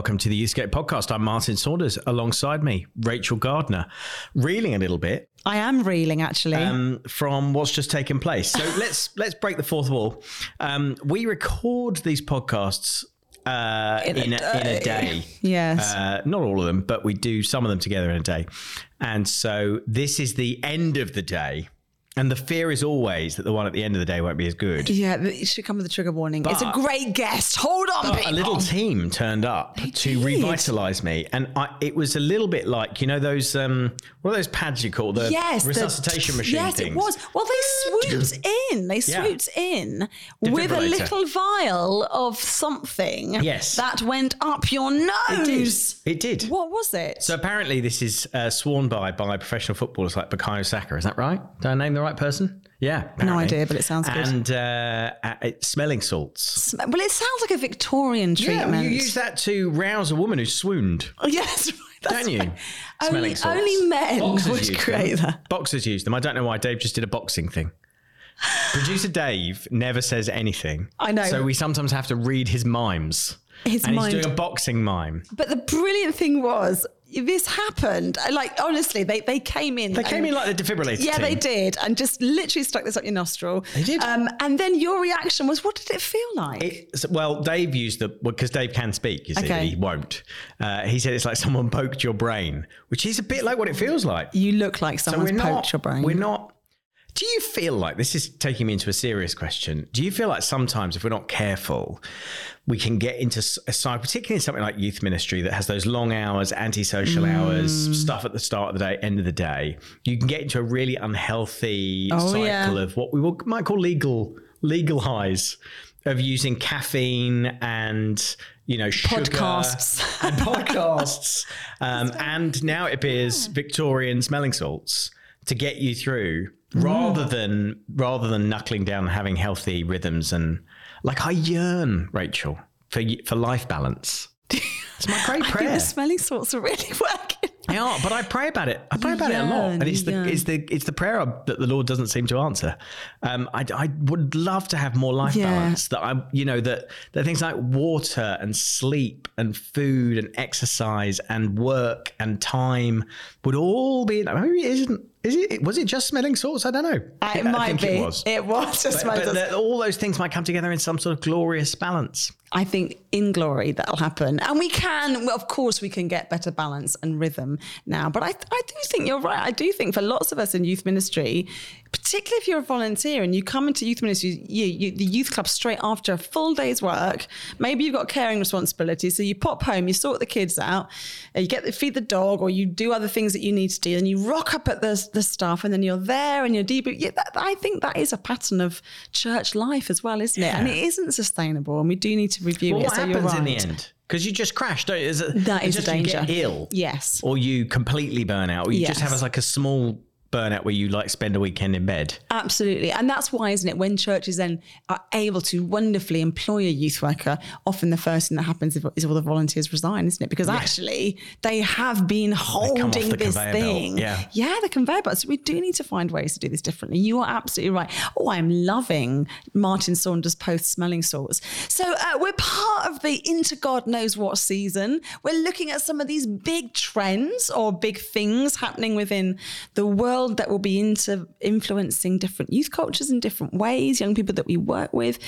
Welcome to the Youthscape podcast. I'm Martin Saunders. Alongside me, Rachel Gardner, reeling a little bit I am reeling actually. um, from what's just taken place. So let's let's break the fourth wall. Um, we record these podcasts uh, in, In a, a in a day. day. yes. Uh, not all of them, but we do some of them together in a day. And so this is the end of the day. And the fear is always that the one at the end of the day won't be as good. yeah, it should come with a trigger warning. it's a great guest. Hold on, people. a little team turned up to did. revitalize me, and I, it was a little bit like you know those um, what are those pads you call the yes, the- resuscitation machine Yes, things? it was. Well, they swooped in. They Yeah. swooped in with a little vial of something. Yes. that went up your It did. nose. It did. What was it? So apparently, this is uh, sworn by by professional footballers like Bukayo Saka. Is that right? Did I name the right person? Yeah. No idea, but it sounds good. And uh, uh, smelling salts. Sm- Well, it sounds like a Victorian treatment. well, you use that to rouse a woman who swooned. Oh, yes, right, that's Don't you? right. Smelling Only, salts. only men Boxers would create them. that. Boxers use them. I don't know why Dave just did a boxing thing. Producer Dave never says anything. I know. So we sometimes have to read his mimes. His and mind. he's doing a boxing mime. But the brilliant thing was, this happened. I Like honestly, they they came in. They came in like the defibrillator Yeah, team. they did, and just literally stuck this up your nostril. They did. Um, and then your reaction was, what did it feel like? It's- well, Dave used the because Dave can speak. You see, Okay. he won't. Uh, he said it's like someone poked your brain, which is a bit like what it feels like. you look like So someone's we're poked not. your brain. We're not. Do you feel like this is taking me into a serious question? Do you feel like sometimes, if we're not careful, we can get into a cycle, particularly in something like youth ministry that has those long hours, antisocial Mm. hours, stuff at the start of the day, end of the day. You can get into a really unhealthy Oh, cycle yeah. of what we might call legal legal highs of using caffeine and you know sugar Podcasts. and podcasts um, and now it appears Victorian smelling salts to get you through rather than rather than knuckling down and having healthy rhythms and like I yearn Rachel for for life balance it's my great I think the smelling salts are really working. they are, but I pray about it. I pray about it a lot, and it's the yearn. it's the it's the prayer that the Lord doesn't seem to answer. Um, I, I would love to have more life Yeah. balance. That I, you know, that that things like water and sleep and food and exercise and work and time would all be. Maybe it isn't. Is it? Was it just smelling salts? I don't know. Uh, It I might think be. It was. It was just But, smelling but salts. that all those things might come together in some sort of glorious balance. I think in glory that'll happen. And we can, well, of course, we can get better balance and rhythm now. But I, I do think you're right. I do think for lots of us in youth ministry, particularly if you're a volunteer and you come into youth ministry, you, you, the youth club straight after a full day's work, maybe you've got caring responsibilities. So you pop home, you sort the kids out, you get the, feed the dog, or you do other things that you need to do, and you rock up at the, the stuff, and then you're there and you're deep. Yeah, that, I think that is a pattern of church life as well, isn't it? And it isn't sustainable, and we do need to review Well, it. what so happens in the end? Because you just crash, don't you? Is it, That is a just you get danger. ill. Yes. Or you completely burn out. Or you just Yes. have like a small burnout where you like spend a weekend in bed. Absolutely. And that's why, isn't it, when churches then are able to wonderfully employ a youth worker, often the first thing that happens is all the volunteers resign, isn't it? Because actually they have been holding this conveyor belt. thing. Yeah. Yeah, the conveyor belt. So we do need to find ways to do this differently. You are absolutely right. Oh, I'm loving Martin Saunders' post smelling salts. So uh, we're part of the Into God Knows What season. We're looking at some of these big trends or big things happening within the world that will be into influencing different youth cultures in different ways, young people that we work with.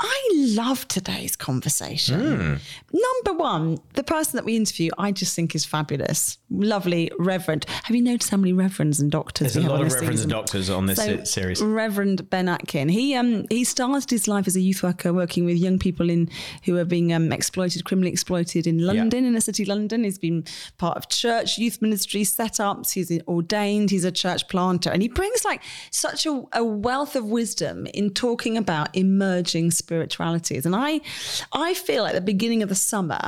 I love today's conversation. Number one, the person that we interview, I just think is fabulous. Lovely, Reverend. Have you noticed how many reverends and doctors There's a lot of reverends and doctors on this So, series. Reverend Ben Atkins. He um he started his life as a youth worker working with young people in who are being um, exploited, criminally exploited in London, in the city London. He's been part of church youth ministry setups. He's ordained. He's a church planter, and he brings like such a, a wealth of wisdom in talking about emerging spiritualities. And I I feel like the beginning of the summer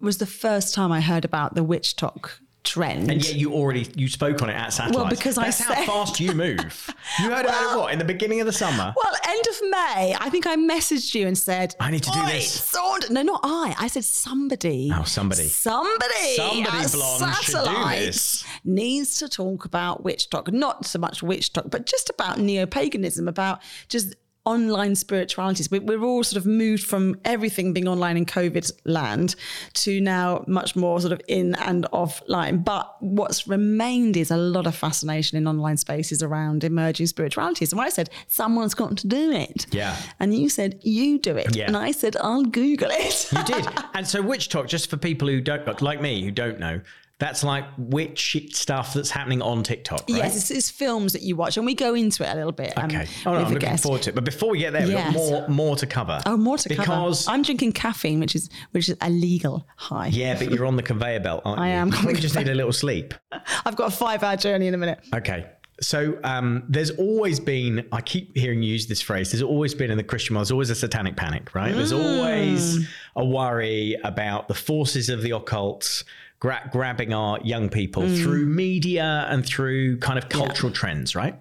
was the first time I heard about the WitchTok trend. And yet you already you spoke on it at satellite. Well, because I That's how fast you move. You heard about it what in the beginning of the summer. Well, end of May, I think I messaged you and said, I need to do this." Saund-" No, not I. I said somebody. Oh, somebody. Somebody. Somebody blonde should do this. Needs to talk about WitchTok. Not so much WitchTok, but just about neo paganism, about just online spiritualities. We, we're all sort of moved from everything being online in COVID land to now much more sort of in and offline. But what's remained is a lot of fascination in online spaces around emerging spiritualities. And I said, someone's got to do it. Yeah. And you said, you do it. Yeah. And I said, I'll Google it. You did. And so WitchTok, just for people who don't like me who don't know, that's like witch stuff that's happening on TikTok, right? Yes, it's, it's films that you watch, and we go into it a little bit. um, Okay. Oh no, I'm looking guest. forward to it. But before we get there, we've got more more to cover. Oh, more to because, cover. I'm drinking caffeine, which is which is a legal high. Yeah, but you're on the conveyor belt, aren't you? I am probably just need a little sleep. I've got a five hour journey in a minute. Okay. So um, there's always been, I keep hearing you use this phrase, there's always been in the Christian world, there's always a satanic panic, right? There's Mm. always a worry about the forces of the occult gra- grabbing our young people Mm. through media and through kind of cultural trends, right?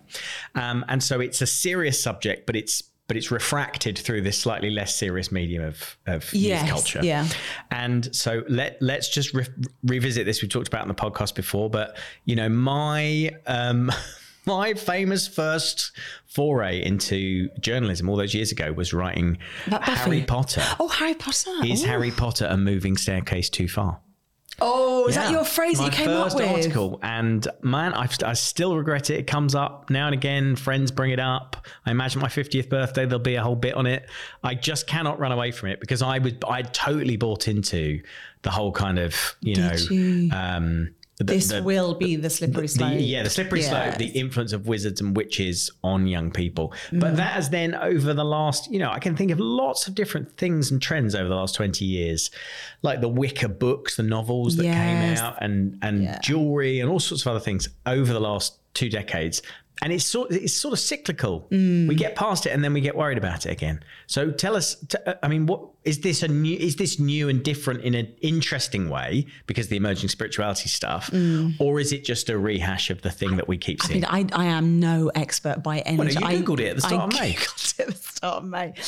Um, and so it's a serious subject, but it's but it's refracted through this slightly less serious medium of, of Yes, youth culture. yeah. And so let let's just re- revisit this. We talked about in the podcast before, but you know my um, my famous first foray into journalism all those years ago was writing Harry Potter. Oh, Harry Potter. Is Ooh. Harry Potter a moving staircase too far? Oh, is that your phrase My that you came up with? article, and man, I, I still regret it. It comes up now and again. Friends bring it up. I imagine my fiftieth birthday, there'll be a whole bit on it. I just cannot run away from it because I would, I totally bought into the whole kind of, you Did know, you? um, the, This the- will be the slippery the, slope. yeah, the slippery slope, the influence of wizards and witches on young people. Mm. But that has then, over the last, you know, I can think of lots of different things and trends over the last 20 years, like the Wicker books, the novels that Yes. came out, and, and jewelry and all sorts of other things over the last two decades. And it's sort, it's sort of cyclical. Mm. We get past it and then we get worried about it again. So tell us, t- uh, I mean, what is this a new? Is this new and different in an interesting way because the emerging spirituality stuff, or is it just a rehash of the thing that we keep Mm. I seeing? mean, I, I am no expert by any. Well, no, you I- Googled it at the start I of May. Googled it at the start of May.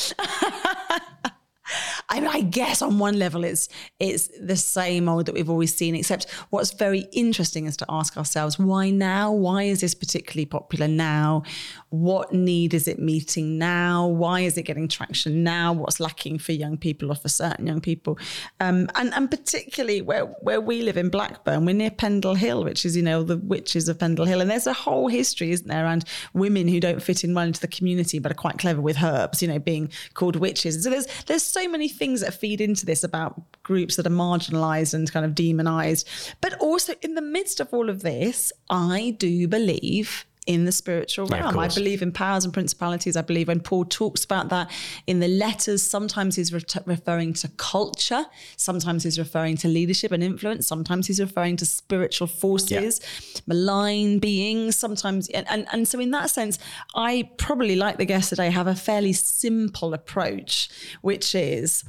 I mean, I guess on one level it's it's the same old that we've always seen, except what's very interesting is to ask ourselves why now? Why is this particularly popular now? What need is it meeting now? Why is it getting traction now? What's lacking for young people or for certain young people? Um, and and particularly where where we live in Blackburn, we're near Pendle Hill, which is you know the witches of Pendle Hill, and there's a whole history, isn't there, around women who don't fit in well into the community but are quite clever with herbs, you know, being called witches. So there's there's so many things that feed into this about groups that are marginalized and kind of demonized. But also in the midst of all of this, I do believe in the spiritual Yeah, realm. I believe in powers and principalities. I believe when Paul talks about that in the letters, sometimes he's re- referring to culture, sometimes he's referring to leadership and influence, sometimes he's referring to spiritual forces, malign beings, sometimes. And, and, and so, in that sense, I probably, like the guest today, have a fairly simple approach, which is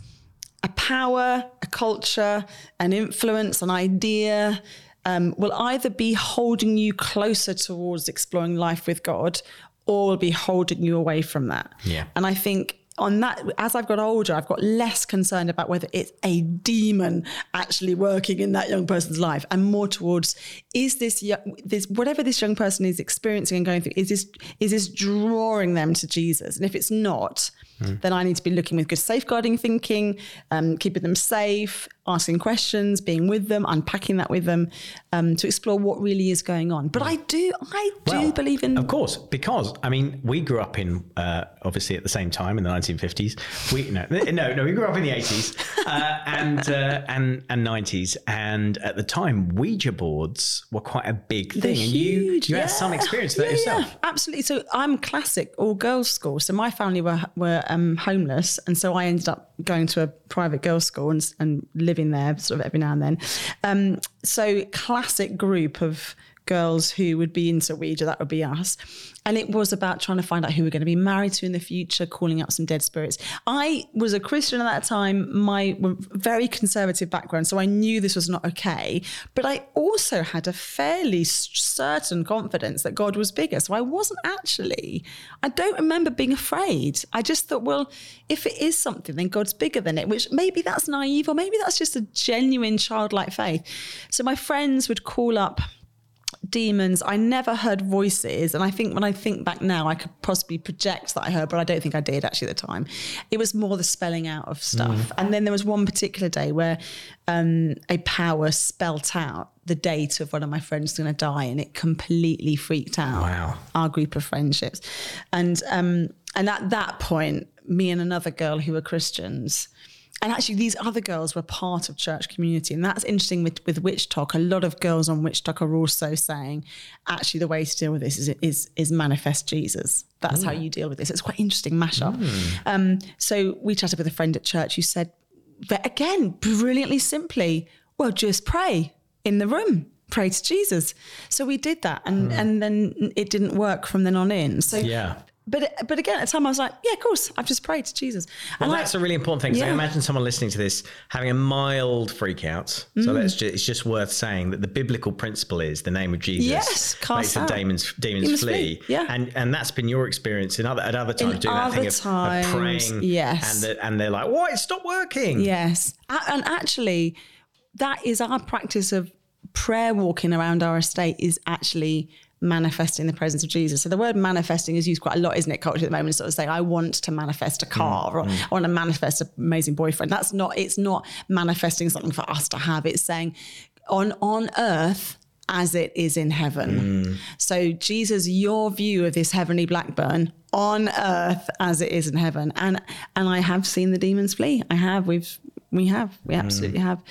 a power, a culture, an influence, an idea um, will either be holding you closer towards exploring life with God or will be holding you away from that. Yeah. And I think on that, as I've got older, I've got less concerned about whether it's a demon actually working in that young person's life and more towards is this young, this whatever this young person is experiencing and going through is this is this drawing them to Jesus and if it's not then I need to be looking with good safeguarding thinking um, keeping them safe asking questions being with them unpacking that with them um, to explore what really is going on but I do I do Well, believe in Of course, because I mean, we grew up in uh, obviously at the same time in the 1950s. We no, no, no, we grew up in the 80s uh, and uh, and and 90s, and at the time, Ouija boards were quite a big thing, and you huge, you had some experience with that Yeah, yourself. yeah, absolutely. So I'm classic all girls school. So my family were were um, homeless, and so I ended up going to a private girls school and, and living there sort of every now and then. Um, so classic group of girls who would be into Ouija, that would be us. And it was about trying to find out who we're going to be married to in the future, calling up some dead spirits. I was a Christian at that time, my very conservative background, so I knew this was not okay. But I also had a fairly certain confidence that God was bigger. So I wasn't actually, I don't remember being afraid. I just thought, well, if it is something, then God's bigger than it, which maybe that's naive or maybe that's just a genuine childlike faith. So my friends would call up demons. I never heard voices. And I think when I think back now, I could possibly project that I heard, but I don't think I did actually at the time. It was more the spelling out of stuff. Mm. And then there was one particular day where um, a power spelt out the date of one of my friends going to die, and it completely freaked out wow. our group of friendships. And um, and at that point, me and another girl who were Christians and actually these other girls were part of church community. And that's interesting with, with WitchTok. A lot of girls on WitchTok are also saying actually the way to deal with this is is, is manifest jesus. That's how mm. you deal with this. It's quite interesting mashup. Mm. um, so we chatted with a friend at church who said that again brilliantly simply well just pray in the room. Pray to jesus. So we did that. And mm. and then it didn't work from then on in. So yeah but but again, at the time I was like, yeah, of course, I've just prayed to Jesus. Well, and that's like, a really important thing. So yeah. imagine someone listening to this having a mild freak out. So mm. let's just, it's just worth saying that the biblical principle is the name of Jesus yes, makes the demons demons, demons flee. flee. Yeah, and and that's been your experience in other at other times in doing that thing times, of, of, praying. Yes, and the, and they're like, what? It's not working. Yes, and actually, that is our practice of prayer walking around our estate is actually manifesting the presence of Jesus. So the word manifesting is used quite a lot, isn't it? Culture at the moment, sort of saying, I want to manifest a car mm, or mm. I want to manifest an amazing boyfriend. That's not, it's not manifesting something for us to have. It's saying on on earth as it is in heaven. Mm. So Jesus, your view of this heavenly Blackburn on earth as it is in heaven. And and I have seen the demons flee. I have. We've we have. We absolutely mm. have.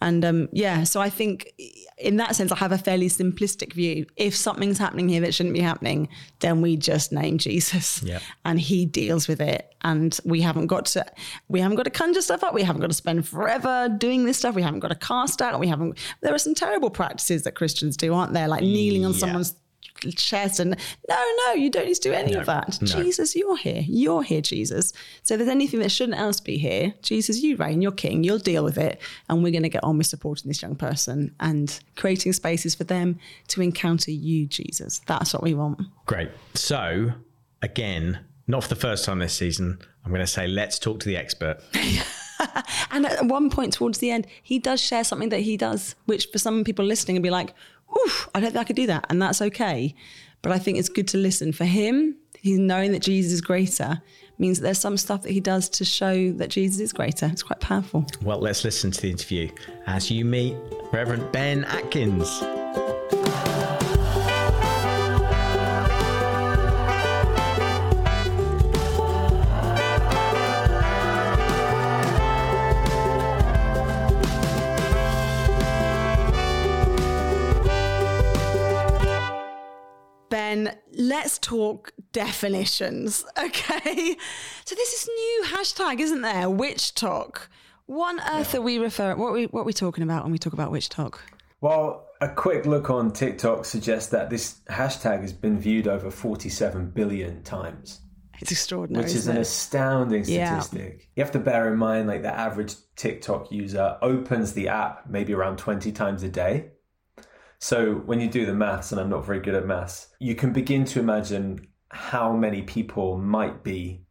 And um, yeah, so I think in that sense, I have a fairly simplistic view. If something's happening here that shouldn't be happening, then we just name Jesus yep. and he deals with it. And we haven't got to, we haven't got to conjure stuff up. We haven't got to spend forever doing this stuff. We haven't got to cast out. We haven't, there are some terrible practices that Christians do, aren't there? Like kneeling on yeah. someone's chest and no, no, you don't need to do any no, of that. No. Jesus, you're here. You're here, Jesus. So if there's anything that shouldn't else be here, Jesus, you reign, you're king, you'll deal with it. And we're going to get on with supporting this young person and creating spaces for them to encounter you, Jesus. That's what we want. Great. So again, not for the first time this season, I'm going to say, let's talk to the expert. and at one point towards the end, he does share something that he does, which for some people listening would be like, Oof, I don't think I could do that. And that's okay. But I think it's good to listen. For him, he's knowing that Jesus is greater means that there's some stuff that he does to show that Jesus is greater. It's quite powerful. Well, let's listen to the interview as you meet Reverend Ben Atkins. Let's talk definitions, okay? So this is new hashtag, isn't there? WitchTok. What on earth yeah. are we referring? What are we what are we talking about when we talk about WitchTok? Well, a quick look on TikTok suggests that this hashtag has been viewed over 47 billion times. It's extraordinary. Which is an it? astounding statistic. Yeah. You have to bear in mind, like the average TikTok user opens the app maybe around 20 times a day. So when you do the maths, and I'm not very good at maths, you can begin to imagine how many people might be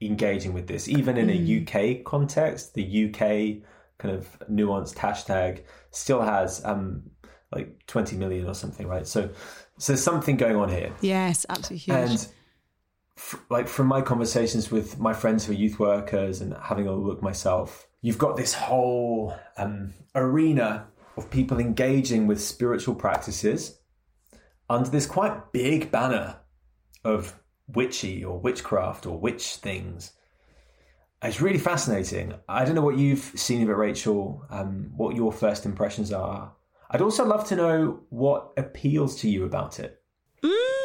engaging with this, even in mm. a UK context. The UK kind of nuanced hashtag still has um, like 20 million or something, right? So, so there's something going on here. Yes, absolutely huge. And f- like from my conversations with my friends who are youth workers and having a look myself, you've got this whole um, arena of people engaging with spiritual practices under this quite big banner of witchy or witchcraft or witch things. It's really fascinating. I don't know what you've seen of it, Rachel, um, what your first impressions are. I'd also love to know what appeals to you about it. Mm,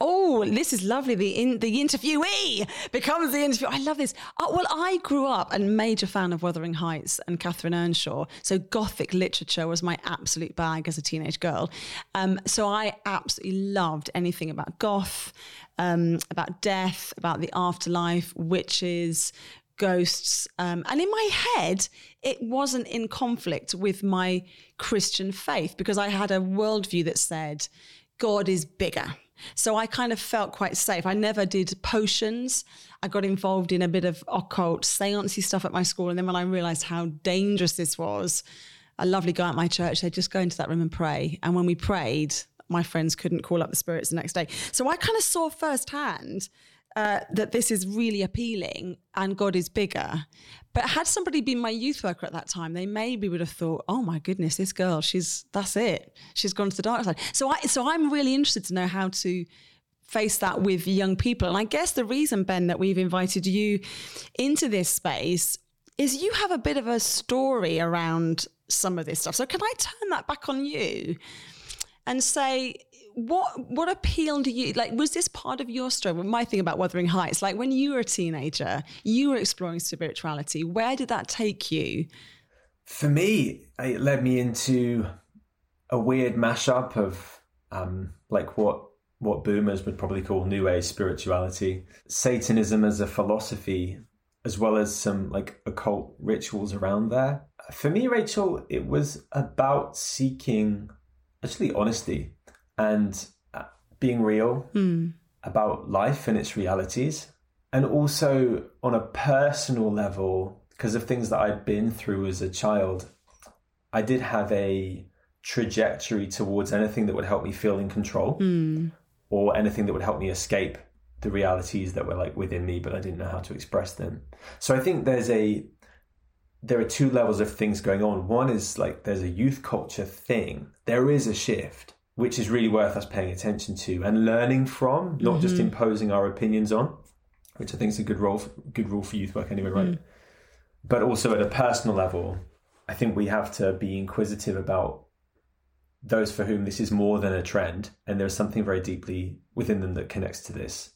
Oh, this is lovely. The in, the interviewee becomes the interview. I love this. Oh, well, I grew up a major fan of Wuthering Heights and Catherine Earnshaw. So Gothic literature was my absolute bag as a teenage girl. Um, so I absolutely loved anything about goth, um, about death, about the afterlife, witches, ghosts. Um, and in my head, it wasn't in conflict with my Christian faith because I had a worldview that said God is bigger. So I kind of felt quite safe. I never did potions. I got involved in a bit of occult, seancey stuff at my school. And then when I realized how dangerous this was, a lovely guy at my church said, just go into that room and pray. And when we prayed, my friends couldn't call up the spirits the next day. So I kind of saw firsthand uh, that this is really appealing and God is bigger. But had somebody been my youth worker at that time, they maybe would have thought, "Oh my goodness, this girl, she's that's it. She's gone to the dark side." So I so I'm really interested to know how to face that with young people. And I guess the reason Ben that we've invited you into this space is you have a bit of a story around some of this stuff. So can I turn that back on you and say what what appealed to you? Like, was this part of your story? my thing about Wuthering Heights, like when you were a teenager, you were exploring spirituality. Where did that take you? For me, it led me into a weird mashup of um, like what what boomers would probably call new age spirituality, Satanism as a philosophy, as well as some like occult rituals around there. For me, Rachel, it was about seeking actually honesty and uh, being real mm. about life and its realities. And also on a personal level, because of things that I'd been through as a child, I did have a trajectory towards anything that would help me feel in control mm. or anything that would help me escape the realities that were like within me, but I didn't know how to express them. So I think there's a there are two levels of things going on. One is like there's a youth culture thing. There is a shift which is really worth us paying attention to and learning from, not mm-hmm. just imposing our opinions on, which I think is a good role, for, good rule for youth work anyway, right? Mm. But also at a personal level, I think we have to be inquisitive about those for whom this is more than a trend, and there's something very deeply within them that connects to this.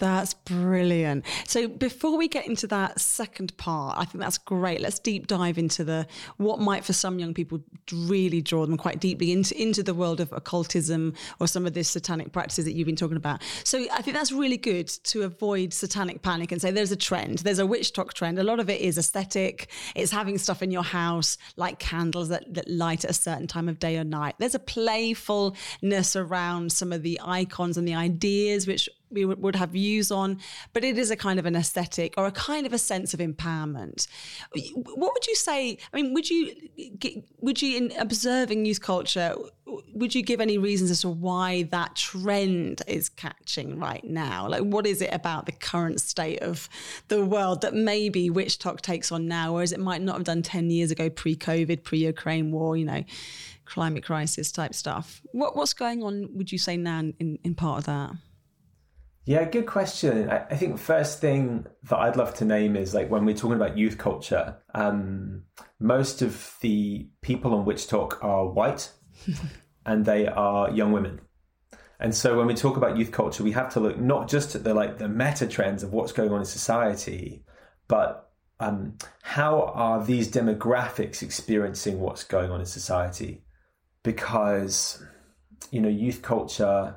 That's brilliant. So before we get into that second part, I think that's great. Let's deep dive into the what might for some young people really draw them quite deeply into into the world of occultism or some of this satanic practices that you've been talking about. So I think that's really good to avoid satanic panic and say there's a trend. There's a WitchTok trend. A lot of it is aesthetic. It's having stuff in your house like candles that, that light at a certain time of day or night. There's a playfulness around some of the icons and the ideas which we would have views on, but it is a kind of an aesthetic or a kind of a sense of empowerment. What would you say? I mean, would you would you in observing youth culture, would you give any reasons as to why that trend is catching right now? Like, what is it about the current state of the world that maybe WitchTok takes on now, whereas it might not have done ten years ago, pre-COVID, pre-Ukraine war, you know? climate crisis type stuff. What, what's going on, would you say, now in, in part of that? Yeah, good question. I, I, think first thing that I'd love to name is like when we're talking about youth culture, um, most of the people on WitchTok are white and they are young women. And so when we talk about youth culture, we have to look not just at the like the meta trends of what's going on in society, but um, how are these demographics experiencing what's going on in society? Because you know, youth culture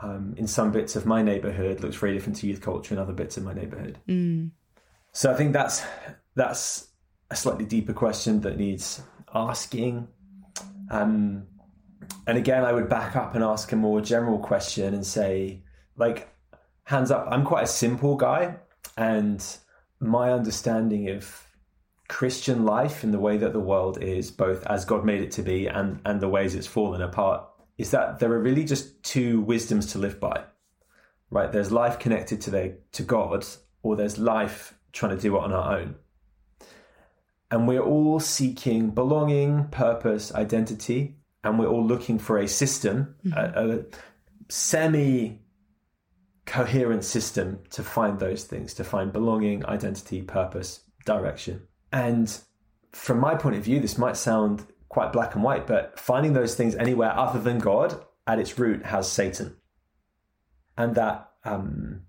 um, in some bits of my neighborhood looks very different to youth culture in other bits of my neighborhood. Mm. So I think that's that's a slightly deeper question that needs asking. Um, and again, I would back up and ask a more general question and say, like, hands up, I'm quite a simple guy, and my understanding of Christian life and the way that the world is, both as God made it to be and and the ways it's fallen apart, is that there are really just two wisdoms to live by, right? There's life connected to the, to God, or there's life trying to do it on our own. And we're all seeking belonging, purpose, identity, and we're all looking for a system, mm-hmm. a, a semi coherent system to find those things, to find belonging, identity, purpose, direction. And from my point of view, this might sound quite black and white, but finding those things anywhere other than God at its root has Satan. and that um,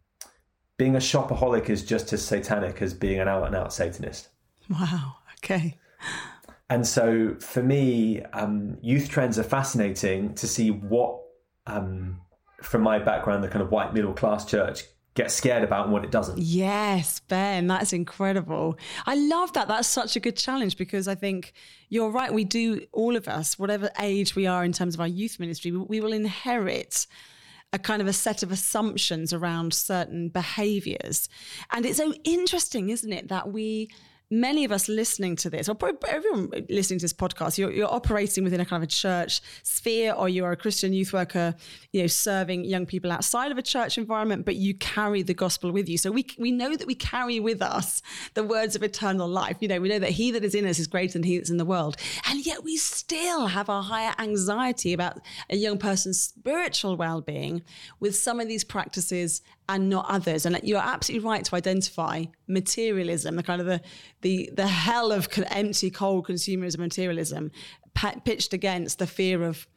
being a shopaholic is just as satanic as being an out and out Satanist. Wow. Okay. And so for me, um, youth trends are fascinating to see what, um, from my background, the kind of white middle class church gets scared about what it doesn't. Yes, Ben, that's incredible. I love that. That's such a good challenge because I think you're right. We do, all of us, whatever age we are in terms of our youth ministry, we will inherit a kind of a set of assumptions around certain behaviors. And it's so interesting, isn't it, that we many of us listening to this, or probably everyone listening to this podcast, you're, you're, operating within a kind of a church sphere, or you are a Christian youth worker, you know, serving young people outside of a church environment, but you carry the gospel with you. So we we know that we carry with us the words of eternal life. You know, we know that He that is in us is greater than He that's in the world, and yet we still have a higher anxiety about a young person's spiritual well-being with some of these practices and not others. And you're absolutely right to identify materialism, the kind of the the the hell of empty, cold consumerism, materialism, pitched against the fear of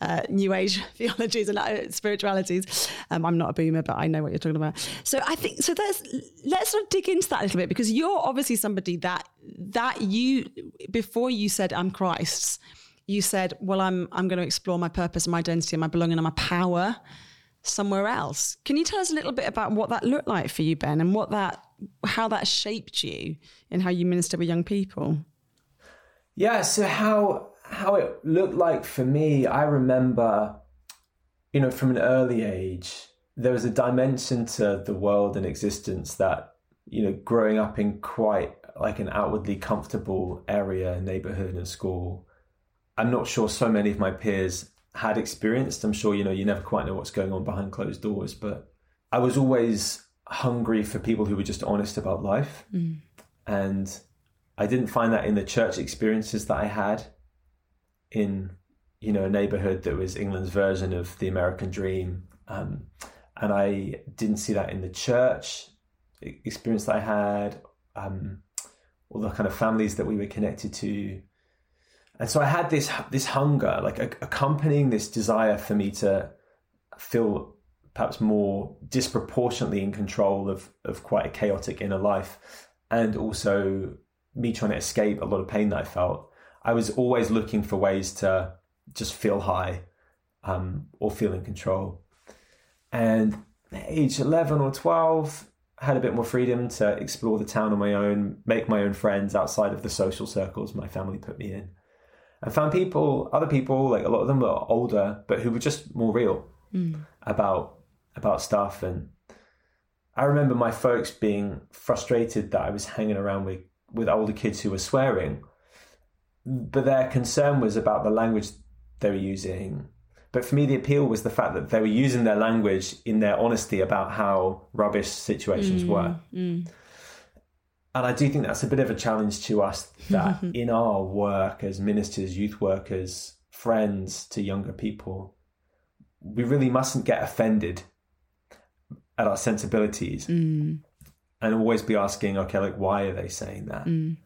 uh, new age theologies and uh, spiritualities. Um, I'm not a boomer, but I know what you're talking about. So I think so. There's let's sort of dig into that a little bit because you're obviously somebody that that you before you said I'm Christ's, you said, well, I'm I'm going to explore my purpose, and my identity, and my belonging, and my power somewhere else. Can you tell us a little bit about what that looked like for you, Ben, and what that how that shaped you in how you minister with young people? Yeah, so how how it looked like for me, I remember, you know, from an early age, there was a dimension to the world and existence that, you know, growing up in quite like an outwardly comfortable area, neighborhood, and school, I'm not sure so many of my peers had experienced. I'm sure, you know, you never quite know what's going on behind closed doors, but I was always hungry for people who were just honest about life. Mm. And I didn't find that in the church experiences that I had in, you know, a neighborhood that was England's version of the American dream. Um, and I didn't see that in the church experience that I had, um, all the kind of families that we were connected to and so I had this this hunger, like accompanying this desire for me to feel perhaps more disproportionately in control of of quite a chaotic inner life, and also me trying to escape a lot of pain that I felt. I was always looking for ways to just feel high um, or feel in control. And age 11 or 12, I had a bit more freedom to explore the town on my own, make my own friends outside of the social circles my family put me in and found people, other people, like a lot of them were older, but who were just more real mm. about about stuff. And I remember my folks being frustrated that I was hanging around with with older kids who were swearing, but their concern was about the language they were using. But for me, the appeal was the fact that they were using their language in their honesty about how rubbish situations mm. were. Mm and I do think that's a bit of a challenge to us that in our work as ministers, youth workers, friends to younger people, we really mustn't get offended at our sensibilities mm. and always be asking, okay, like, why are they saying that? Mm.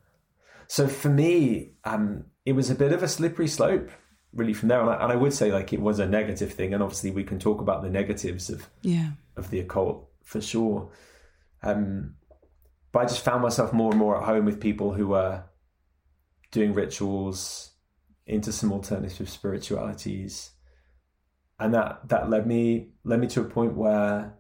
So for me, um, it was a bit of a slippery slope really from there. And I, and I, would say like it was a negative thing. And obviously we can talk about the negatives of, yeah. of the occult for sure. Um, but I just found myself more and more at home with people who were doing rituals into some alternative spiritualities. And that that led me led me to a point where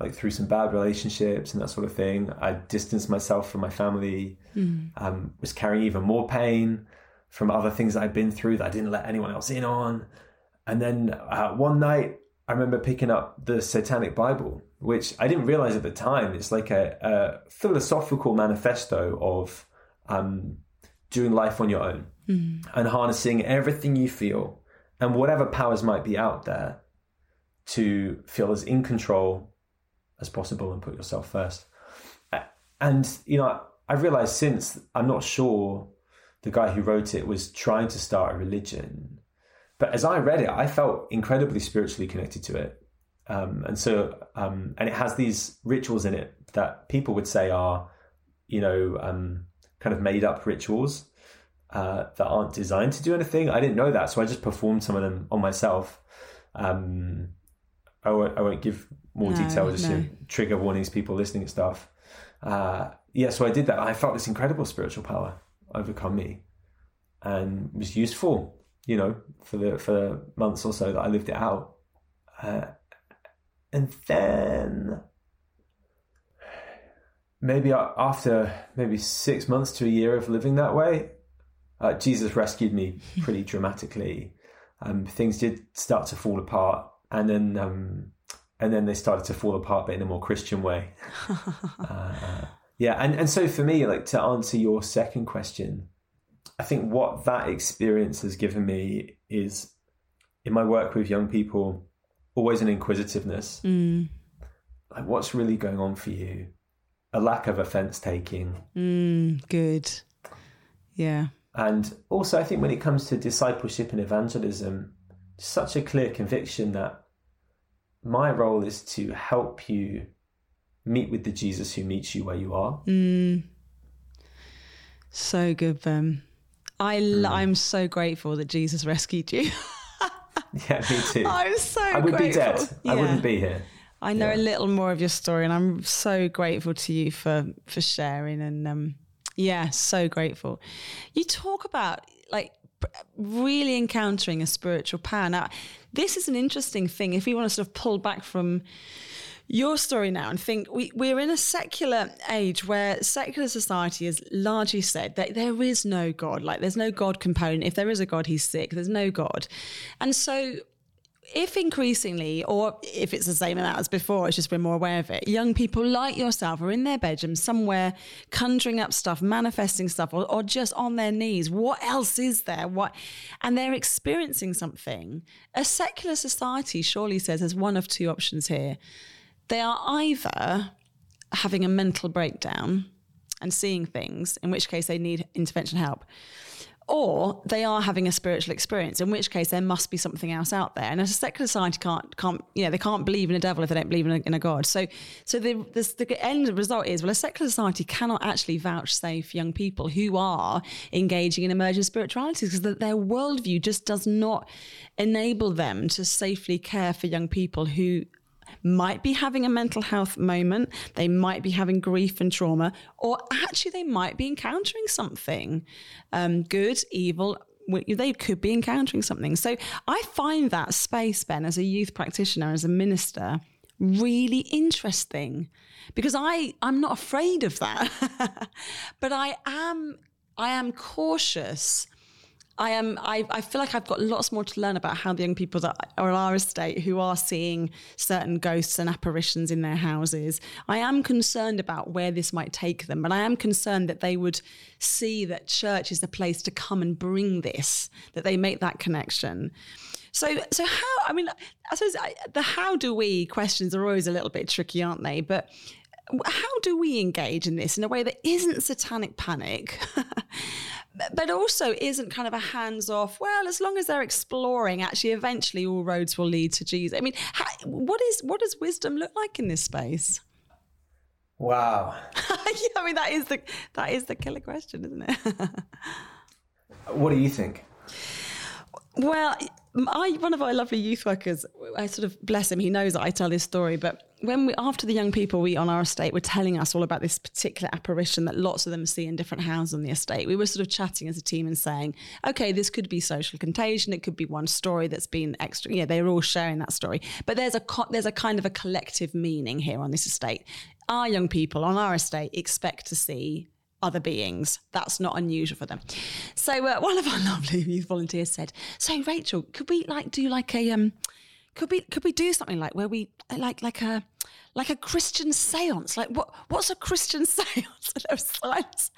like through some bad relationships and that sort of thing, I distanced myself from my family, mm. um, was carrying even more pain from other things that I'd been through that I didn't let anyone else in on. And then uh, one night, I remember picking up the Satanic Bible which I didn't realize at the time. It's like a, a philosophical manifesto of um, doing life on your own mm. and harnessing everything you feel and whatever powers might be out there to feel as in control as possible and put yourself first. And, you know, I've realized since I'm not sure the guy who wrote it was trying to start a religion. But as I read it, I felt incredibly spiritually connected to it. Um, and so, um, and it has these rituals in it that people would say are, you know, um, kind of made up rituals uh, that aren't designed to do anything. I didn't know that, so I just performed some of them on myself. Um, I won't, I won't give more No, detail, just no. you know, trigger warnings, people listening and stuff. Uh, yeah, so I did that. I felt this incredible spiritual power overcome me, and was useful. You know, for the for the months or so that I lived it out, uh, and then maybe after maybe six months to a year of living that way, uh, Jesus rescued me pretty dramatically. Um, things did start to fall apart, and then um, and then they started to fall apart, but in a more Christian way. uh, yeah, and and so for me, like to answer your second question, I think what that experience has given me is in my work with young people, always an inquisitiveness. Mm, Like, what's really going on for you? A lack of offense taking. mm, good. Yeah. And also, I think when it comes to discipleship and evangelism, such a clear conviction that my role is to help you meet with the Jesus who meets you where you are. Mm. So good, Ben. I Mm. I'm so grateful that Jesus rescued you. Yeah, me too. I'm so I would be grateful. dead. I wouldn't be here. I know Yeah. a little more of your story, and I'm so grateful to you for for sharing. And um, yeah, so grateful. You talk about like really encountering a spiritual power. Now, this is an interesting thing. If we want to sort of pull back from your story now and think we, we're in a secular age where secular society has largely said that there is no God, like there's no God component. If there is a God, he's sick. There's no God. And so if increasingly, or if it's the same amount as before, it's just we're more aware of it, young people like yourself are in their bedroom somewhere conjuring up stuff, manifesting stuff, or, or just on their knees. What else is there? What? And they're experiencing something. A secular society surely says there's one of two options here. They are either having a mental breakdown and seeing things, in which case they need intervention help, or they are having a spiritual experience, in which case there must be something else out there. And as a secular society can't, can't you know, they can't believe in a devil if they don't believe in a, in a God. So, so the, the, the end result is, well, a secular society cannot actually vouchsafe young people who are engaging in emergent spiritualities because their worldview just does not enable them to safely care for young people who might be having a mental health moment, they might be having grief and trauma, or actually they might be encountering something um, good, evil. They could be encountering something. So I find that space, Ben, as a youth practitioner, as a minister, really interesting because I I'm not afraid of that, but I am I am cautious I am. I, I feel like I've got lots more to learn about how the young people that are our estate who are seeing certain ghosts and apparitions in their houses. I am concerned about where this might take them, but I am concerned that they would see that church is the place to come and bring this, that they make that connection. So, so how? I mean, I suppose the how do we questions are always a little bit tricky, aren't they? But how do we engage in this in a way that isn't satanic panic? but also isn't kind of a hands off well as long as they're exploring actually eventually all roads will lead to jesus i mean how, what is what does wisdom look like in this space Wow. yeah, i mean that is the that is the killer question isn't it What do you think? Well, I, one of our lovely youth workers, I sort of bless him. He knows that I tell this story, but when we, after the young people we on our estate were telling us all about this particular apparition that lots of them see in different houses on the estate, we were sort of chatting as a team and saying, okay, this could be social contagion. It could be one story that's been extra. Yeah, they're all sharing that story, but there's a there's a kind of a collective meaning here on this estate. Our young people on our estate expect to see other beings. That's not unusual for them. So uh, one of our lovely youth volunteers said, "So Rachel, could we like do like a um, could we could we do something like where we like like a like a Christian séance? Like what what's a Christian séance?" And silence.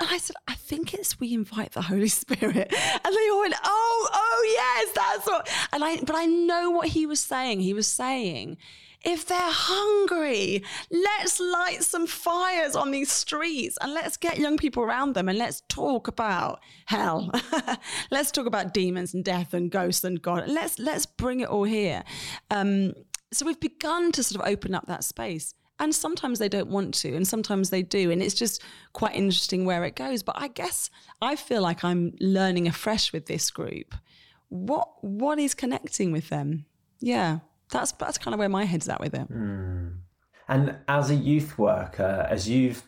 And I said, "I think it's we invite the Holy Spirit." And they all went, "Oh, oh yes, that's what." And I but I know what he was saying. He was saying if they're hungry, let's light some fires on these streets and let's get young people around them and let's talk about hell. let's talk about demons and death and ghosts and God. Let's let's bring it all here. Um, so we've begun to sort of open up that space. And sometimes they don't want to, and sometimes they do. And it's just quite interesting where it goes. But I guess I feel like I'm learning afresh with this group. What what is connecting with them? Yeah. That's that's kind of where my head's at with it. Mm. And as a youth worker, as you've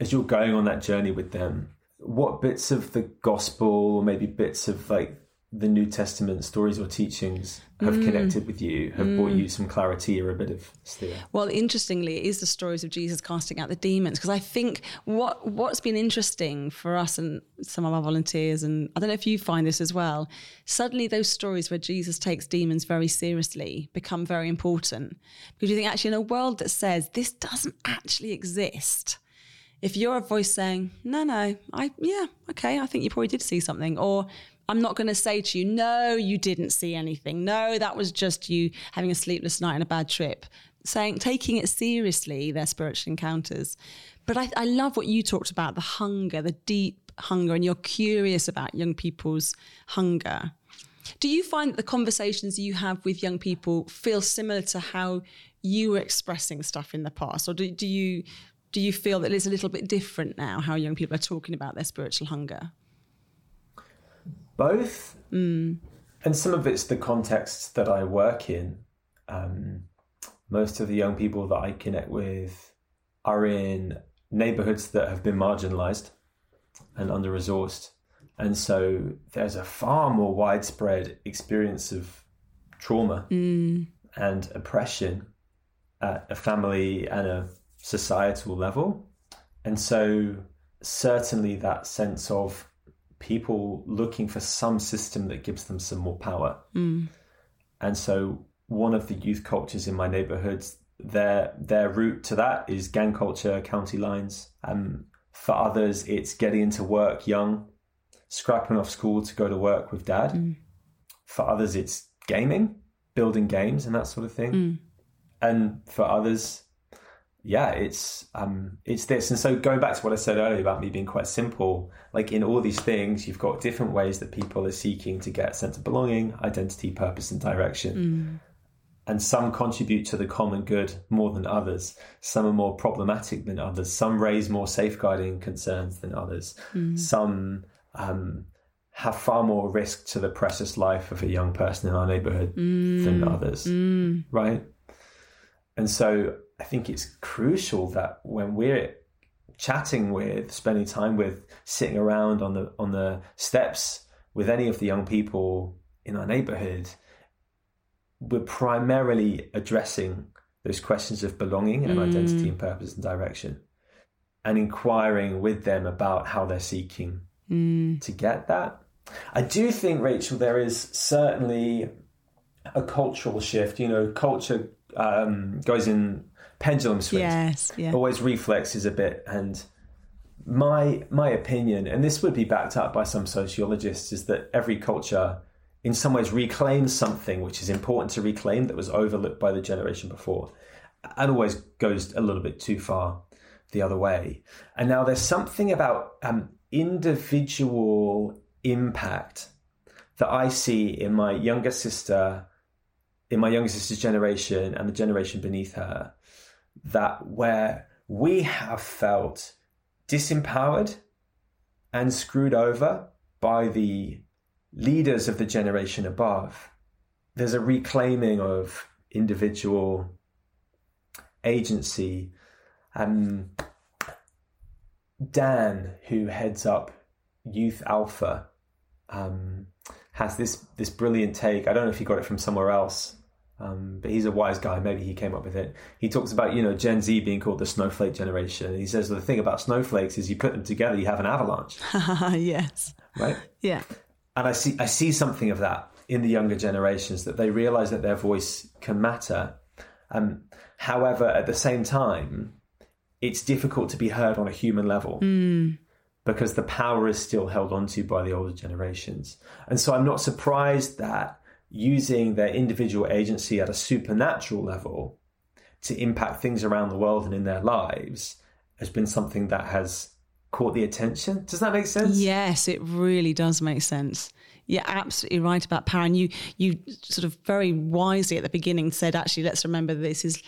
as you're going on that journey with them, what bits of the gospel, or maybe bits of like the New Testament stories or teachings have mm. connected with you, have mm. brought you some clarity or a bit of steer? Well, interestingly, it is the stories of Jesus casting out the demons because I think what what's been interesting for us and some of our volunteers, and I don't know if you find this as well. Suddenly, those stories where Jesus takes demons very seriously become very important because you think actually in a world that says this doesn't actually exist if you're a voice saying, no, no, I, yeah, okay, I think you probably did see something, or I'm not going to say to you, no, you didn't see anything. No, that was just you having a sleepless night and a bad trip. Saying, taking it seriously, their spiritual encounters. But I, I love what you talked about the hunger, the deep hunger, and you're curious about young people's hunger. Do you find that the conversations you have with young people feel similar to how you were expressing stuff in the past? Or do, do you do you feel that it's a little bit different now how young people are talking about their spiritual hunger? Both. Mm. And some of it's the context that I work in. Um, most of the young people that I connect with are in neighborhoods that have been marginalized and under resourced. And so there's a far more widespread experience of trauma mm. and oppression at a family and a societal level. And so, certainly, that sense of people looking for some system that gives them some more power. Mm. And so one of the youth cultures in my neighborhoods, their their route to that is gang culture, county lines. Um, for others, it's getting into work young, scrapping off school to go to work with dad. Mm. For others, it's gaming, building games, and that sort of thing. Mm. And for others, yeah, it's um, it's this. And so going back to what I said earlier about me being quite simple, like in all these things, you've got different ways that people are seeking to get a sense of belonging, identity, purpose, and direction. Mm. And some contribute to the common good more than others. Some are more problematic than others. Some raise more safeguarding concerns than others. Mm. Some um, have far more risk to the precious life of a young person in our neighborhood mm. than others. Mm. Right? And so I think it's crucial that when we're chatting with, spending time with, sitting around on the on the steps with any of the young people in our neighborhood, we're primarily addressing those questions of belonging and mm. identity and purpose and direction and inquiring with them about how they're seeking mm. to get that. I do think, Rachel, there is certainly a cultural shift. You know, culture um, goes in pendulum swings. Yes, yeah. Always reflexes a bit. And my my opinion, and this would be backed up by some sociologists, is that every culture in some ways reclaims something which is important to reclaim that was overlooked by the generation before and always goes a little bit too far the other way. And now there's something about um, individual impact that I see in my younger sister, in my younger sister's generation and the generation beneath her, that where we have felt disempowered and screwed over by the leaders of the generation above, there's a reclaiming of individual agency. Um, Dan, who heads up Youth Alpha, um, has this this brilliant take. I don't know if he got it from somewhere else, um, but he's a wise guy. Maybe he came up with it. He talks about you know Gen Z being called the snowflake generation. He says well, the thing about snowflakes is you put them together, you have an avalanche. yes. Right. Yeah. And I see I see something of that in the younger generations that they realize that their voice can matter. Um, however, at the same time, it's difficult to be heard on a human level. Mm because the power is still held onto by the older generations. And so I'm not surprised that using their individual agency at a supernatural level to impact things around the world and in their lives has been something that has caught the attention. Does that make sense? Yes, it really does make sense. You're absolutely right about power. And you, you sort of very wisely at the beginning said, actually, let's remember this is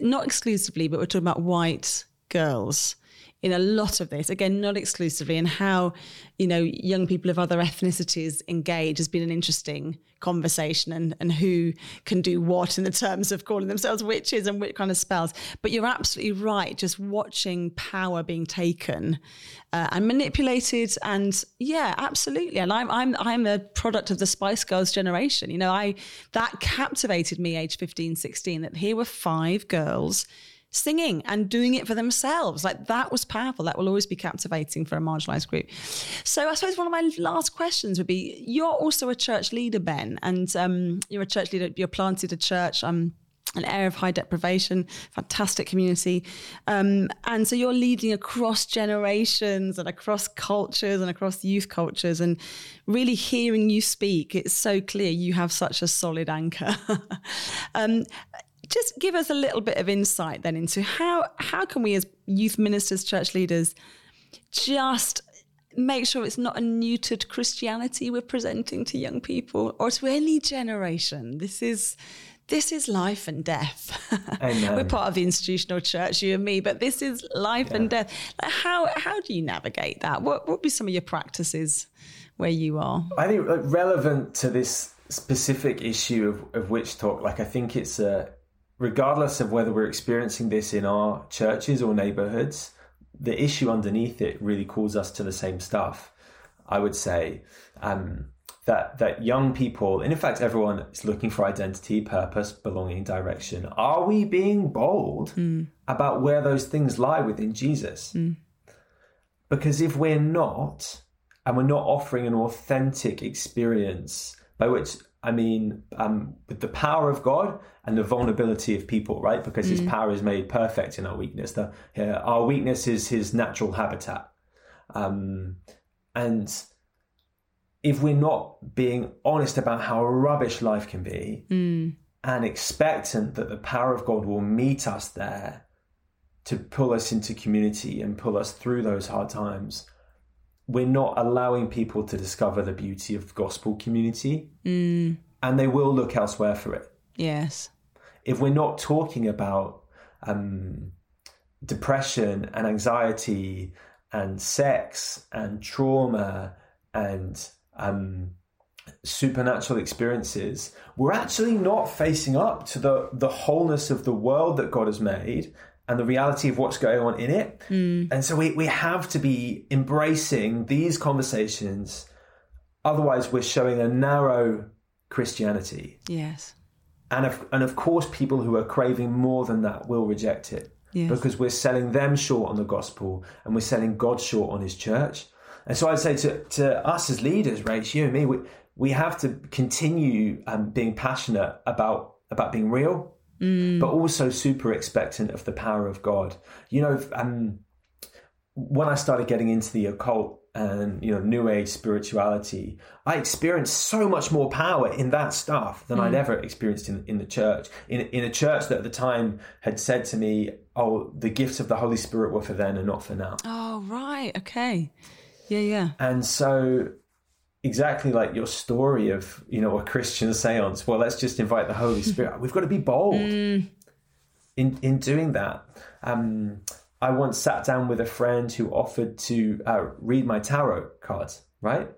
not exclusively, but we're talking about white girls in a lot of this. Again, not exclusively, and how you know young people of other ethnicities engage has been an interesting conversation, and and who can do what in the terms of calling themselves witches and what kind of spells. But you're absolutely right. Just watching power being taken uh, and manipulated, and yeah, absolutely. And I'm I'm I'm a product of the Spice Girls generation. You know, I that captivated me, age 15, 16. That here were five girls singing and doing it for themselves. Like that was powerful. That will always be captivating for a marginalized group. So I suppose one of my last questions would be you're also a church leader, Ben, and um, you're a church leader, you're planted a church. Um, an area of high deprivation, fantastic community. Um, and so you're leading across generations and across cultures and across youth cultures. And really hearing you speak, it's so clear you have such a solid anchor. um, just give us a little bit of insight then into how how can we as youth ministers church leaders just make sure it's not a neutered christianity we're presenting to young people or to any generation this is this is life and death. We're part of the institutional church, you and me, but this is life yeah. and death. How how do you navigate that? What what would be some of your practices where you are? I think relevant to this specific issue of, of WitchTok, like I think it's a regardless of whether we're experiencing this in our churches or neighborhoods, the issue underneath it really calls us to the same stuff. I would say um, that that young people, and in fact everyone, is looking for identity, purpose, belonging, direction. Are we being bold mm. about where those things lie within Jesus? Mm. Because if we're not, and we're not offering an authentic experience by which I mean, um, with the power of God and the vulnerability of people, right? Because His mm. power is made perfect in our weakness. The, our weakness is His natural habitat. Um, and if we're not being honest about how rubbish life can be mm. and expectant that the power of God will meet us there to pull us into community and pull us through those hard times, we're not allowing people to discover the beauty of gospel community. Mm. and they will look elsewhere for it. Yes. If we're not talking about um, depression and anxiety and sex and trauma and um, supernatural experiences, we're actually not facing up to the, the wholeness of the world that God has made and the reality of what's going on in it. Mm. And so we, we have to be embracing these conversations. Otherwise, we're showing a narrow Christianity. Yes. And of, and of course, people who are craving more than that will reject it. Yes. Because we're selling them short on the gospel and we're selling God short on his church. And so I'd say to, to us as leaders, Rach, you and me, we, we have to continue um, being passionate about, about being real mm. but also super expectant of the power of God. You know, um, when I started getting into the occult and you know new age spirituality i experienced so much more power in that stuff than mm. i'd ever experienced in, in the church in, in a church that at the time had said to me oh the gifts of the holy spirit were for then and not for now oh right okay yeah yeah and so exactly like your story of you know a christian seance. Well let's just invite the holy spirit. We've got to be bold. Mm. in in doing that um, i once sat down with a friend who offered to uh, read my tarot cards right?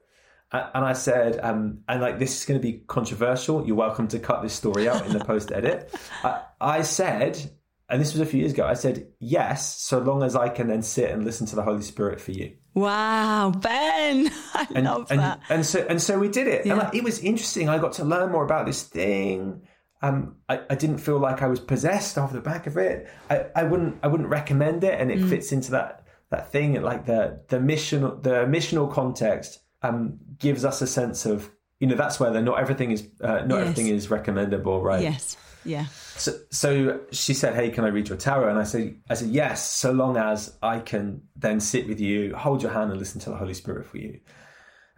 And i said um, and like this is going to be controversial. You're welcome to cut this story out in the post edit. I, I said and this was a few years ago i said yes so long as i can then sit and listen to the holy spirit for you Wow, Ben, I and, love and, that. And so and so we did it, yeah. and like, it was interesting. I got to learn more about this thing. Um, I, I didn't feel like I was possessed off the back of it. I, I wouldn't I wouldn't recommend it, and it mm. fits into that that thing. Like the the mission the missional context um, gives us a sense of you know that's where the not everything is uh, not yes. everything is recommendable, right? Yes. Yeah. So, so she said, "Hey, can I read your tarot?" And I said, "I said yes, so long as I can then sit with you, hold your hand, and listen to the Holy Spirit for you."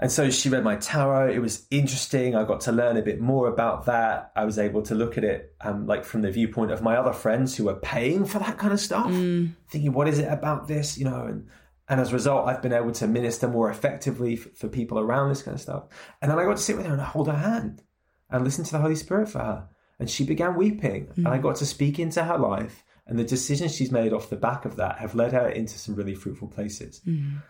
And so she read my tarot. It was interesting. I got to learn a bit more about that. I was able to look at it um, like from the viewpoint of my other friends who were paying for that kind of stuff, mm. thinking, "What is it about this?" You know, and and as a result, I've been able to minister more effectively for, for people around this kind of stuff. And then I got to sit with her and hold her hand and listen to the Holy Spirit for her and she began weeping. Mm. And I got to speak into her life And the decisions she's made off the back of that have led her into some really fruitful places. Mm.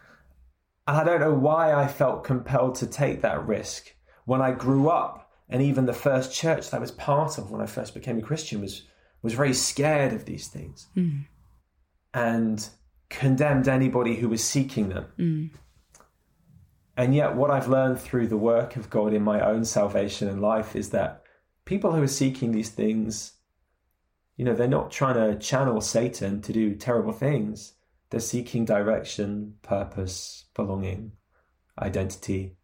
And I don't know why I felt compelled to take that risk when I grew up. And even the first church that I was part of when I first became a Christian was was very scared of these things mm. and condemned anybody who was seeking them. Mm. And yet, what I've learned through the work of God in my own salvation and life is that people who are seeking these things, you know, they're not trying to channel Satan to do terrible things. They're seeking direction, purpose, belonging, identity.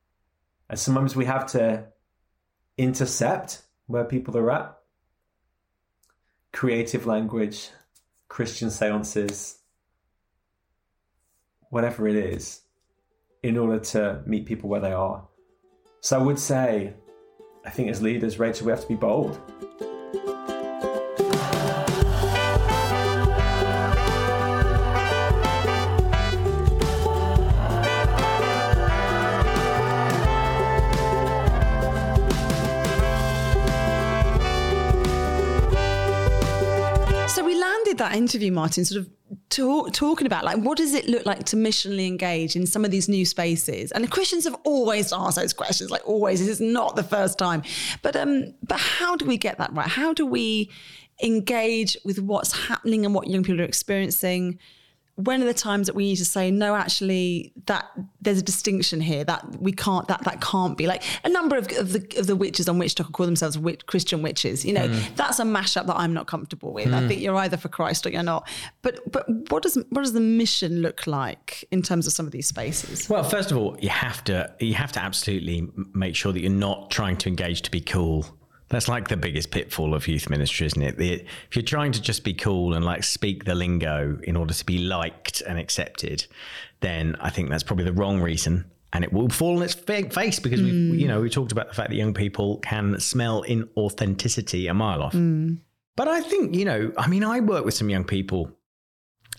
And sometimes we have to intercept where people are at. Creative language, Christian seances, whatever it is, in order to meet people where they are. So I would say I think as leaders, Rachel, we have to be bold. Interview, Martin, sort of talk, talking about like what does it look like to missionally engage in some of these new spaces? And the christians have always asked those questions like always. This is not the first time. But um but how do we get that right? How do we engage with what's happening and what young people are experiencing when are the times that we need to say no actually that there's a distinction here. That we can't that that can't be. Like a number of, of the of the witches on WitchTok call themselves witch, christian witches you know mm. that's a mashup that i'm not comfortable with. Mm. i think you're either for christ or you're not. But but what does what does the mission look like in terms of some of these spaces? Well first of all you have to you have to absolutely make sure that you're not trying to engage to be cool that's like the biggest pitfall of youth ministry, isn't it? The, if you're trying to just be cool and like speak the lingo in order to be liked and accepted, then I think that's probably the wrong reason. And it will fall on its face because we, mm. you know, we talked about the fact that young people can smell inauthenticity a mile off. Mm. But I think, you know, I mean, I worked with some young people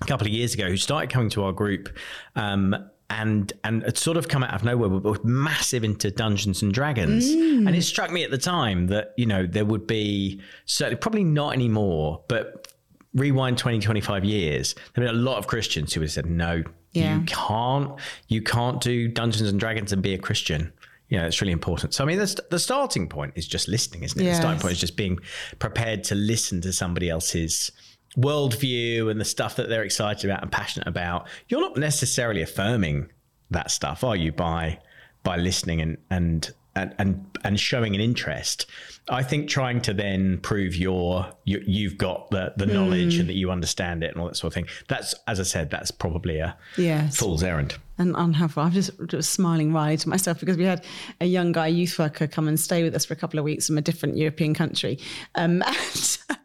a couple of years ago who started coming to our group um, and and it sort of come out of nowhere but were massive into Dungeons and Dragons. Mm. And it struck me at the time that, you know, there would be certainly probably not anymore, but rewind 20, 25 years, there have been a lot of Christians who have said, No, yeah. you can't you can't do Dungeons and Dragons and be a Christian. You know, it's really important. So, I mean, the, the starting point is just listening, isn't it? Yes. The starting point is just being prepared to listen to somebody else's worldview and the stuff that they're excited about and passionate about, you're not necessarily affirming that stuff, are you? By by listening and and and and, and showing an interest. I think trying to then prove your you, have got the the knowledge mm. and that you understand it and all that sort of thing. That's as I said, that's probably a yes. fool's errand. And unhelpful. I'm just, just smiling right to myself because we had a young guy youth worker come and stay with us for a couple of weeks from a different European country. Um, and,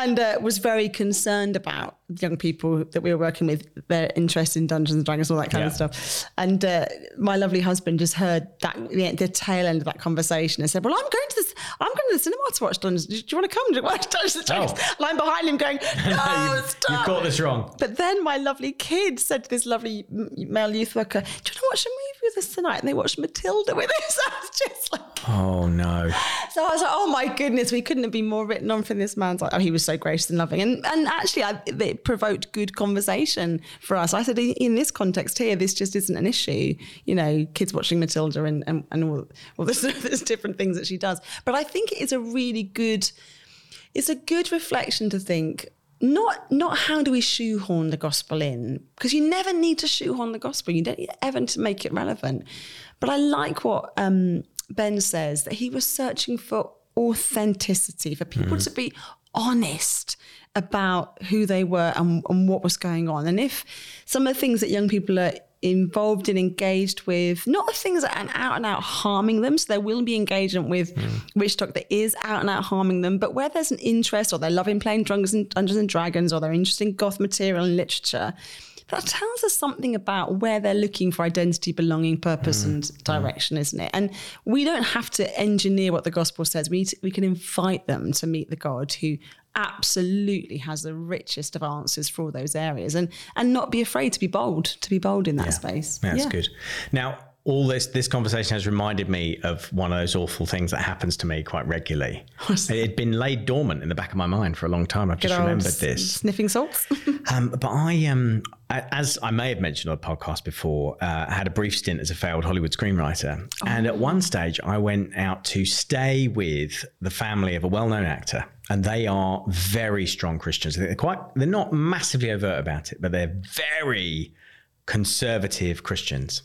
and uh, was very concerned about young people that we were working with, their interest in Dungeons and Dragons, all that kind yeah. of stuff. And uh, my lovely husband just heard that the, the, tail end of that conversation and said, "Well, I'm going to this. I'm going to the cinema to watch Dungeons. Do you want to come to watch Dungeons and Dragons?" Oh. And I'm behind him going, "No, you, stop." You've got this wrong. But then my lovely kid said to this lovely male youth worker, "Do you want to watch a movie with us tonight?" And they watched Matilda with us. I was just like, "Oh no!" So I was like, "Oh my goodness, we couldn't have been more written on from this man's like." Oh, he was so gracious and loving, and and actually, I, it provoked good conversation for us. I said, in this context here, this just isn't an issue. You know, kids watching Matilda and and, and all, all this, there's different things that she does. But I think it is a really good. It's a good reflection to think not not how do we shoehorn the gospel in because you never need to shoehorn the gospel you don't ever to make it relevant but i like what um, ben says that he was searching for authenticity for people mm. to be honest about who they were and, and what was going on. And if some of the things that young people are involved and engaged with, not the things that are out and out harming them. So there will be engagement with mm. WitchTok that is out and out harming them, but where there's an interest or they're loving playing Dungeons and, Dungeons and Dragons or they're interested in goth material and literature, that tells us something about where they're looking for identity, belonging, purpose, mm. and direction, mm. isn't it? And we don't have to engineer what the gospel says. We to, we can invite them to meet the God who absolutely has the richest of answers for all those areas and and not be afraid to be bold to be bold in that yeah. space yeah, that's yeah. good now all this this conversation has reminded me of one of those awful things that happens to me quite regularly. It had been laid dormant in the back of my mind for a long time. I've just Good remembered s- this. Sniffing salts. Um, but I, um, as I may have mentioned on the podcast before, uh, I had a brief stint as a failed Hollywood screenwriter, and at one stage I went out to stay with the family of a well-known actor, and they are very strong Christians. They're quite, they're not massively overt about it, but they're very conservative Christians.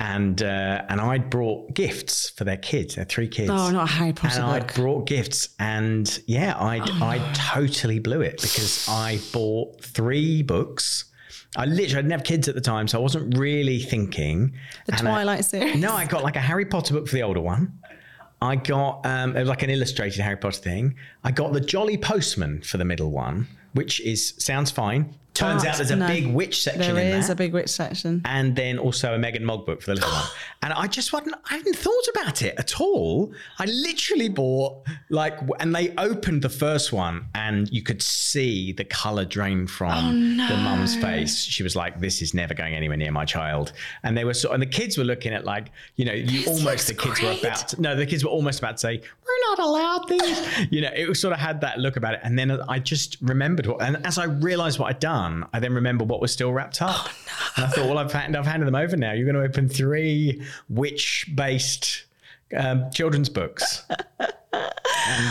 And uh, and I'd brought gifts for their kids, their three kids. oh, not a Harry Potter And I book. brought gifts, and yeah, I I totally blew it because I bought three books. I literally I didn't have kids at the time, so I wasn't really thinking. The And I- Twilight series. no, I got like a Harry Potter book for the older one. I got um, it was like an illustrated Harry Potter thing. I got the Jolly Postman for the middle one, which is sounds fine. Turns out there's a no, big witch section There in is there a big witch section. and then also a Meg and Mog book for the little one. And I just wasn't, I hadn't thought about it at all. I literally bought like, and they opened the first one and you could see the color drain from oh, the mum's face. She was like, this is never going anywhere near my child. And they were so, and the kids were looking at like, you know, you almost, the kids great. were about to, no, the kids were almost about to say, we're not allowed these. you know, it sort of had that look about it. And then I just remembered what, and as I realized what I'd done, I then remember what was still wrapped up. And I thought, well, I've, hand, I've handed them over now. You're going to open three witch based um, children's books. And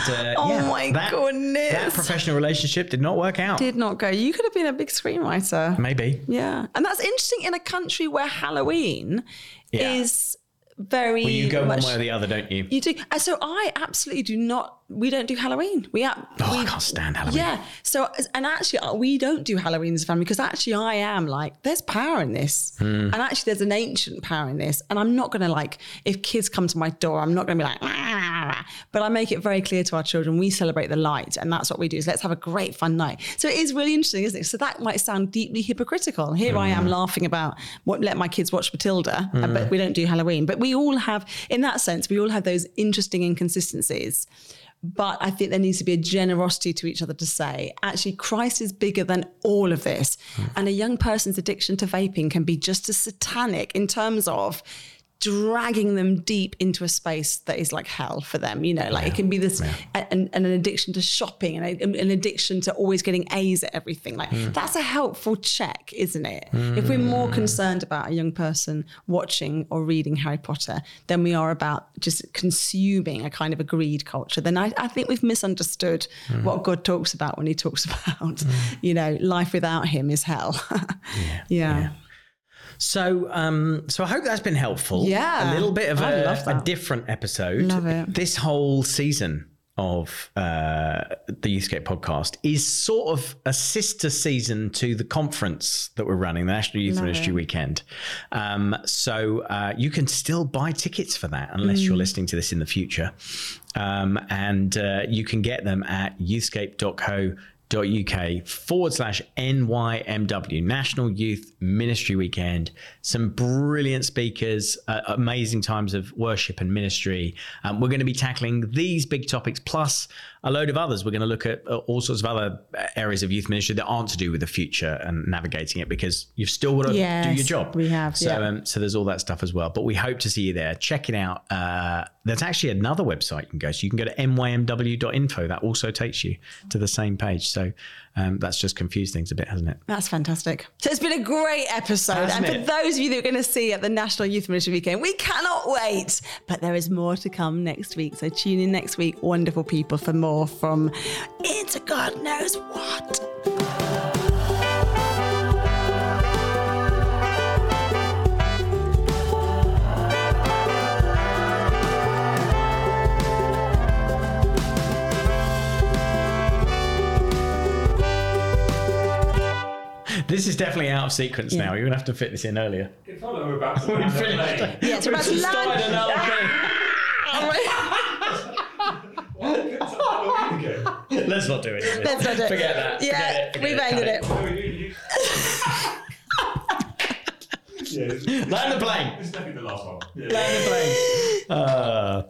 uh, Oh yeah, my that, goodness. That professional relationship did not work out. Did not go. You could have been a big screenwriter. Maybe. Yeah. And that's interesting in a country where Halloween Yeah. is very Well, you go much, one way or the other, don't you? You do. And so I absolutely do not. We don't do Halloween. We, oh, we I can't stand Halloween. Yeah. So, and actually, uh, we don't do Halloween as a family because actually, I am like, there's power in this. Hmm. And actually, there's an ancient power in this. And I'm not going to like, if kids come to my door, I'm not going to be like, but I make it very clear to our children we celebrate the light. And that's what we do is let's have a great fun night. So it is really interesting, isn't it? So that might sound deeply hypocritical. Here I Hmm. am laughing about what let my kids watch Matilda, uh, but we don't do Halloween. But we all have, in that sense, we all have those interesting inconsistencies. But I think there needs to be a generosity to each other to say, actually, Christ is bigger than all of this. Hmm. And a young person's addiction to vaping can be just as satanic in terms of dragging them deep into a space that is like hell for them. You know, like it can be this, and, and an addiction to shopping and a- an addiction to always getting A's at everything. Like mm. that's a helpful check, isn't it? If we're more mm. concerned about a young person watching or reading Harry Potter than we are about just consuming a kind of a greed culture, then I, I think we've misunderstood mm. what God talks about when he talks about, you know, life without him is hell. yeah. So, um, so I hope that's been helpful. Yeah. a little bit of a, a different episode. Love it. This whole season of uh, the Youthscape podcast is sort of a sister season to the conference that we're running, the National Youth Love Ministry it. Weekend. Um, so uh, you can still buy tickets for that unless Mm. you're listening to this in the future, um, and uh, you can get them at youthscape.co uk forward slash NYMW, National Youth Ministry Weekend. Some brilliant speakers, uh, amazing times of worship and ministry. Um, we're going to be tackling these big topics plus a load of others. We're going to look at uh, all sorts of other uh, areas of youth ministry that aren't to do with the future and navigating it because you've still got to do your job. we have, So, yeah. um, so there's all that stuff as well. But we hope to see you there. Check it out. Uh, there's actually another website you can go to. You can go to nymw.info. That also takes you to the same page. So um, that's just confused things a bit, hasn't it? That's fantastic. So it's been a great episode. Hasn't and for those of you that are going to see at the National Youth Ministry Weekend, we cannot wait. But there is more to come next week. So tune in next week, wonderful people, for more from Into God Knows What. This is definitely out of sequence now. You're going to have to fit this in earlier. It's not that we're about to land a. Yeah, it's about to land. another It's a Halloween again. thing. Let's not do it. Let's not do it. Forget that. Yeah, Forget. Forget we've it. ended Cut it. No, you- you- Yeah, this, Land the plane. this is definitely the last one. Yeah. Land the plane. Uh,